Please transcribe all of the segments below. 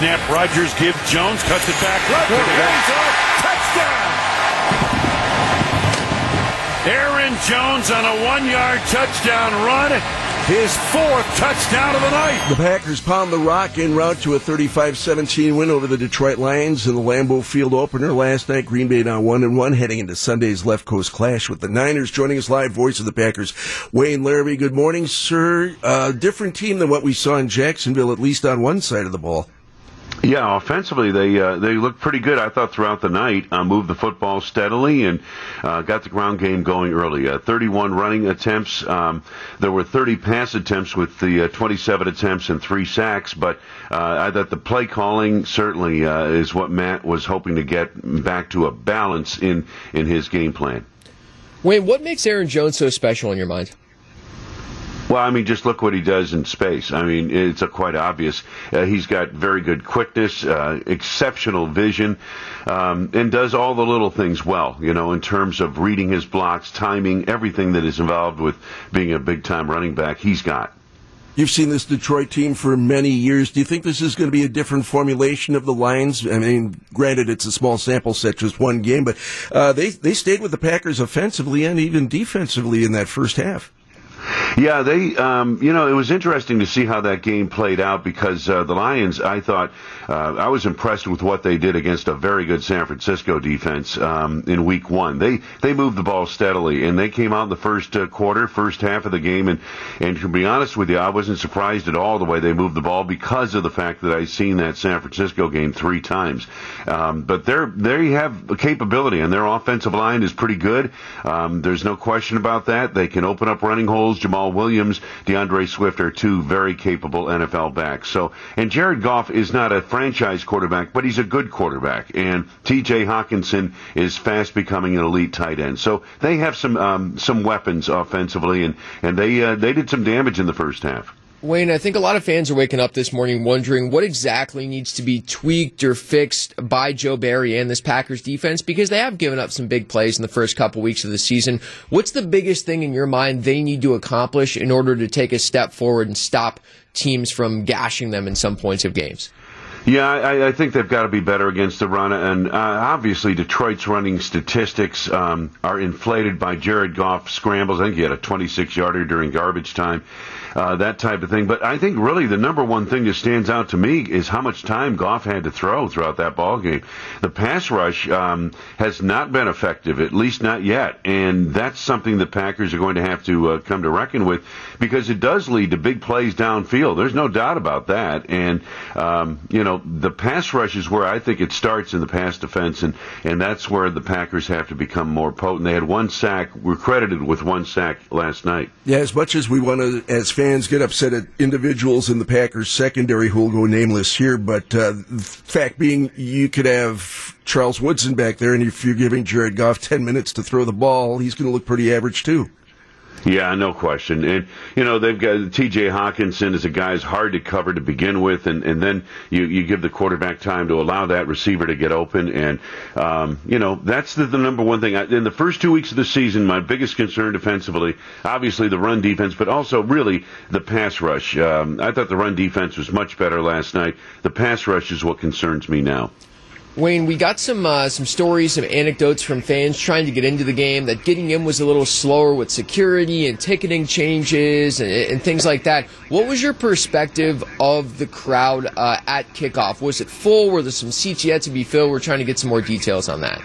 snap. Rodgers gives Jones, cuts it back. Left, touchdown! Aaron Jones on a one-yard touchdown run his fourth touchdown of the night. The Packers pound the rock en route to a 35-17 win over the Detroit Lions in the Lambeau Field opener last night. Green Bay now one and one, heading into Sunday's left coast clash with the Niners. Joining us live, voice of the Packers, Wayne Larrivee. Good morning, sir. Uh, different team than what we saw in Jacksonville, at least on one side of the ball. Yeah, offensively they uh, they looked pretty good. I thought throughout the night, uh, moved the football steadily and uh, got the ground game going early. Uh, 31 running attempts. Um, there were 30 pass attempts with the uh, 27 attempts and three sacks. But uh, I thought the play calling certainly is what Matt was hoping to get back to a balance in in his game plan. Wayne, what makes Aaron Jones so special in your mind? Well, I mean, just look what he does in space. I mean, it's quite obvious. Uh, he's got very good quickness, uh, exceptional vision, um, and does all the little things well, you know, in terms of reading his blocks, timing, everything that is involved with being a big time running back, he's got. You've seen this Detroit team for many years. Do you think this is going to be a different formulation of the Lions? I mean, granted, it's a small sample set, just one game, but uh, they they stayed with the Packers offensively and even defensively in that first half. Yeah, they, um, you know, it was interesting to see how that game played out because uh, the Lions, I thought, uh, I was impressed with what they did against a very good San Francisco defense um, in Week One. They they moved the ball steadily and they came out in the first uh, quarter, first half of the game, and and to be honest with you, I wasn't surprised at all the way they moved the ball because of the fact that I've seen that San Francisco game three times. Um, but they're they have capability and their offensive line is pretty good. Um, there's no question about that. They can open up running holes. Jamaal Williams, DeAndre Swift are two very capable NFL backs. So, and Jared Goff is not a franchise quarterback, but he's a good quarterback. And T.J. Hockenson is fast becoming an elite tight end. So they have some um, some weapons offensively, and and they uh, they did some damage in the first half. Wayne, I think a lot of fans are waking up this morning wondering what exactly needs to be tweaked or fixed by Joe Barry and this Packers defense because they have given up some big plays in the first couple weeks of the season. What's the biggest thing in your mind they need to accomplish in order to take a step forward and stop teams from gashing them in some points of games? Yeah, I, I, think they've got to be better against the run, and uh, obviously Detroit's running statistics um, are inflated by Jared Goff scrambles. I think he had a 26-yarder during garbage time uh, that type of thing. But I think really the number one thing that stands out to me is how much time Goff had to throw throughout that ball game. The pass rush um, has not been effective, at least not yet, and that's something the Packers are going to have to uh, come to reckon with because it does lead to big plays downfield. There's no doubt about that. And um, you know the pass rush is where I think it starts in the pass defense, and and that's where the Packers have to become more potent. They had one sack. We're credited with one sack last night. Yeah, as much as we want to, as fans get upset at individuals in the Packers secondary who will go nameless here, but uh, the fact being, you could have Charles Woodson back there, and if you're giving Jared Goff 10 minutes to throw the ball, he's going to look pretty average too. Yeah, no question. And, you know, they've got TJ Hockenson is a guy who's hard to cover to begin with, and, and then you, you give the quarterback time to allow that receiver to get open. And, um, you know, that's the, the number one thing. I, In the first two weeks of the season, my biggest concern defensively, obviously the run defense, but also really the pass rush. Um, I thought the run defense was much better last night. The pass rush is what concerns me now. Wayne, we got some uh, some stories, some anecdotes from fans trying to get into the game. That getting in was a little slower with security and ticketing changes and, and things like that. What was your perspective of the crowd uh, at kickoff? Was it full? Were there some seats yet to be filled? We're trying to get some more details on that.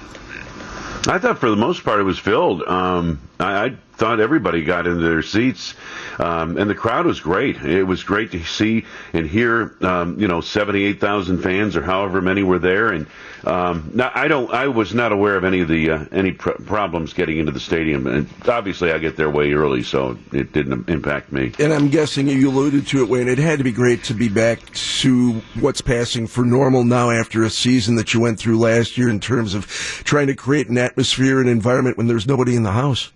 I thought for the most part it was filled. Um, I, I thought everybody got into their seats, um, and the crowd was great. It was great to see and hear, um, you know, seventy-eight thousand fans or however many were there. And um, now, I don't, I was not aware of any of the uh, any pr- problems getting into the stadium. And obviously, I get there way early, so it didn't impact me. And I'm guessing you alluded to it, Wayne. It had to be great to be back to what's passing for normal now after a season that you went through last year in terms of trying to create an atmosphere and environment when there's nobody in the house.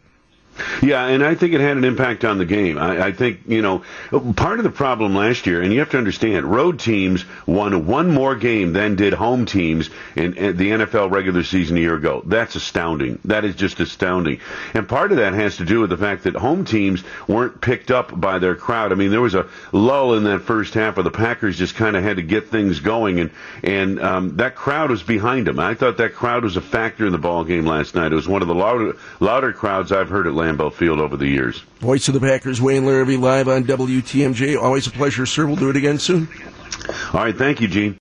Yeah, and I think it had an impact on the game. I, I, think, you know, part of the problem last year, and you have to understand, road teams won one more game than did home teams in, in, the NFL regular season a year ago. That's astounding. That is just astounding. And part of that has to do with the fact that home teams weren't picked up by their crowd. I mean, there was a lull in that first half where the Packers just kind of had to get things going, and, and um, that crowd was behind them. I thought that crowd was a factor in the ball game last night. It was one of the louder, louder crowds I've heard at Lambeau Field over the years. Voice of the Packers, Wayne Larrivee, live on WTMJ. Always a pleasure, sir. We'll do it again soon. All right. Thank you, Gene.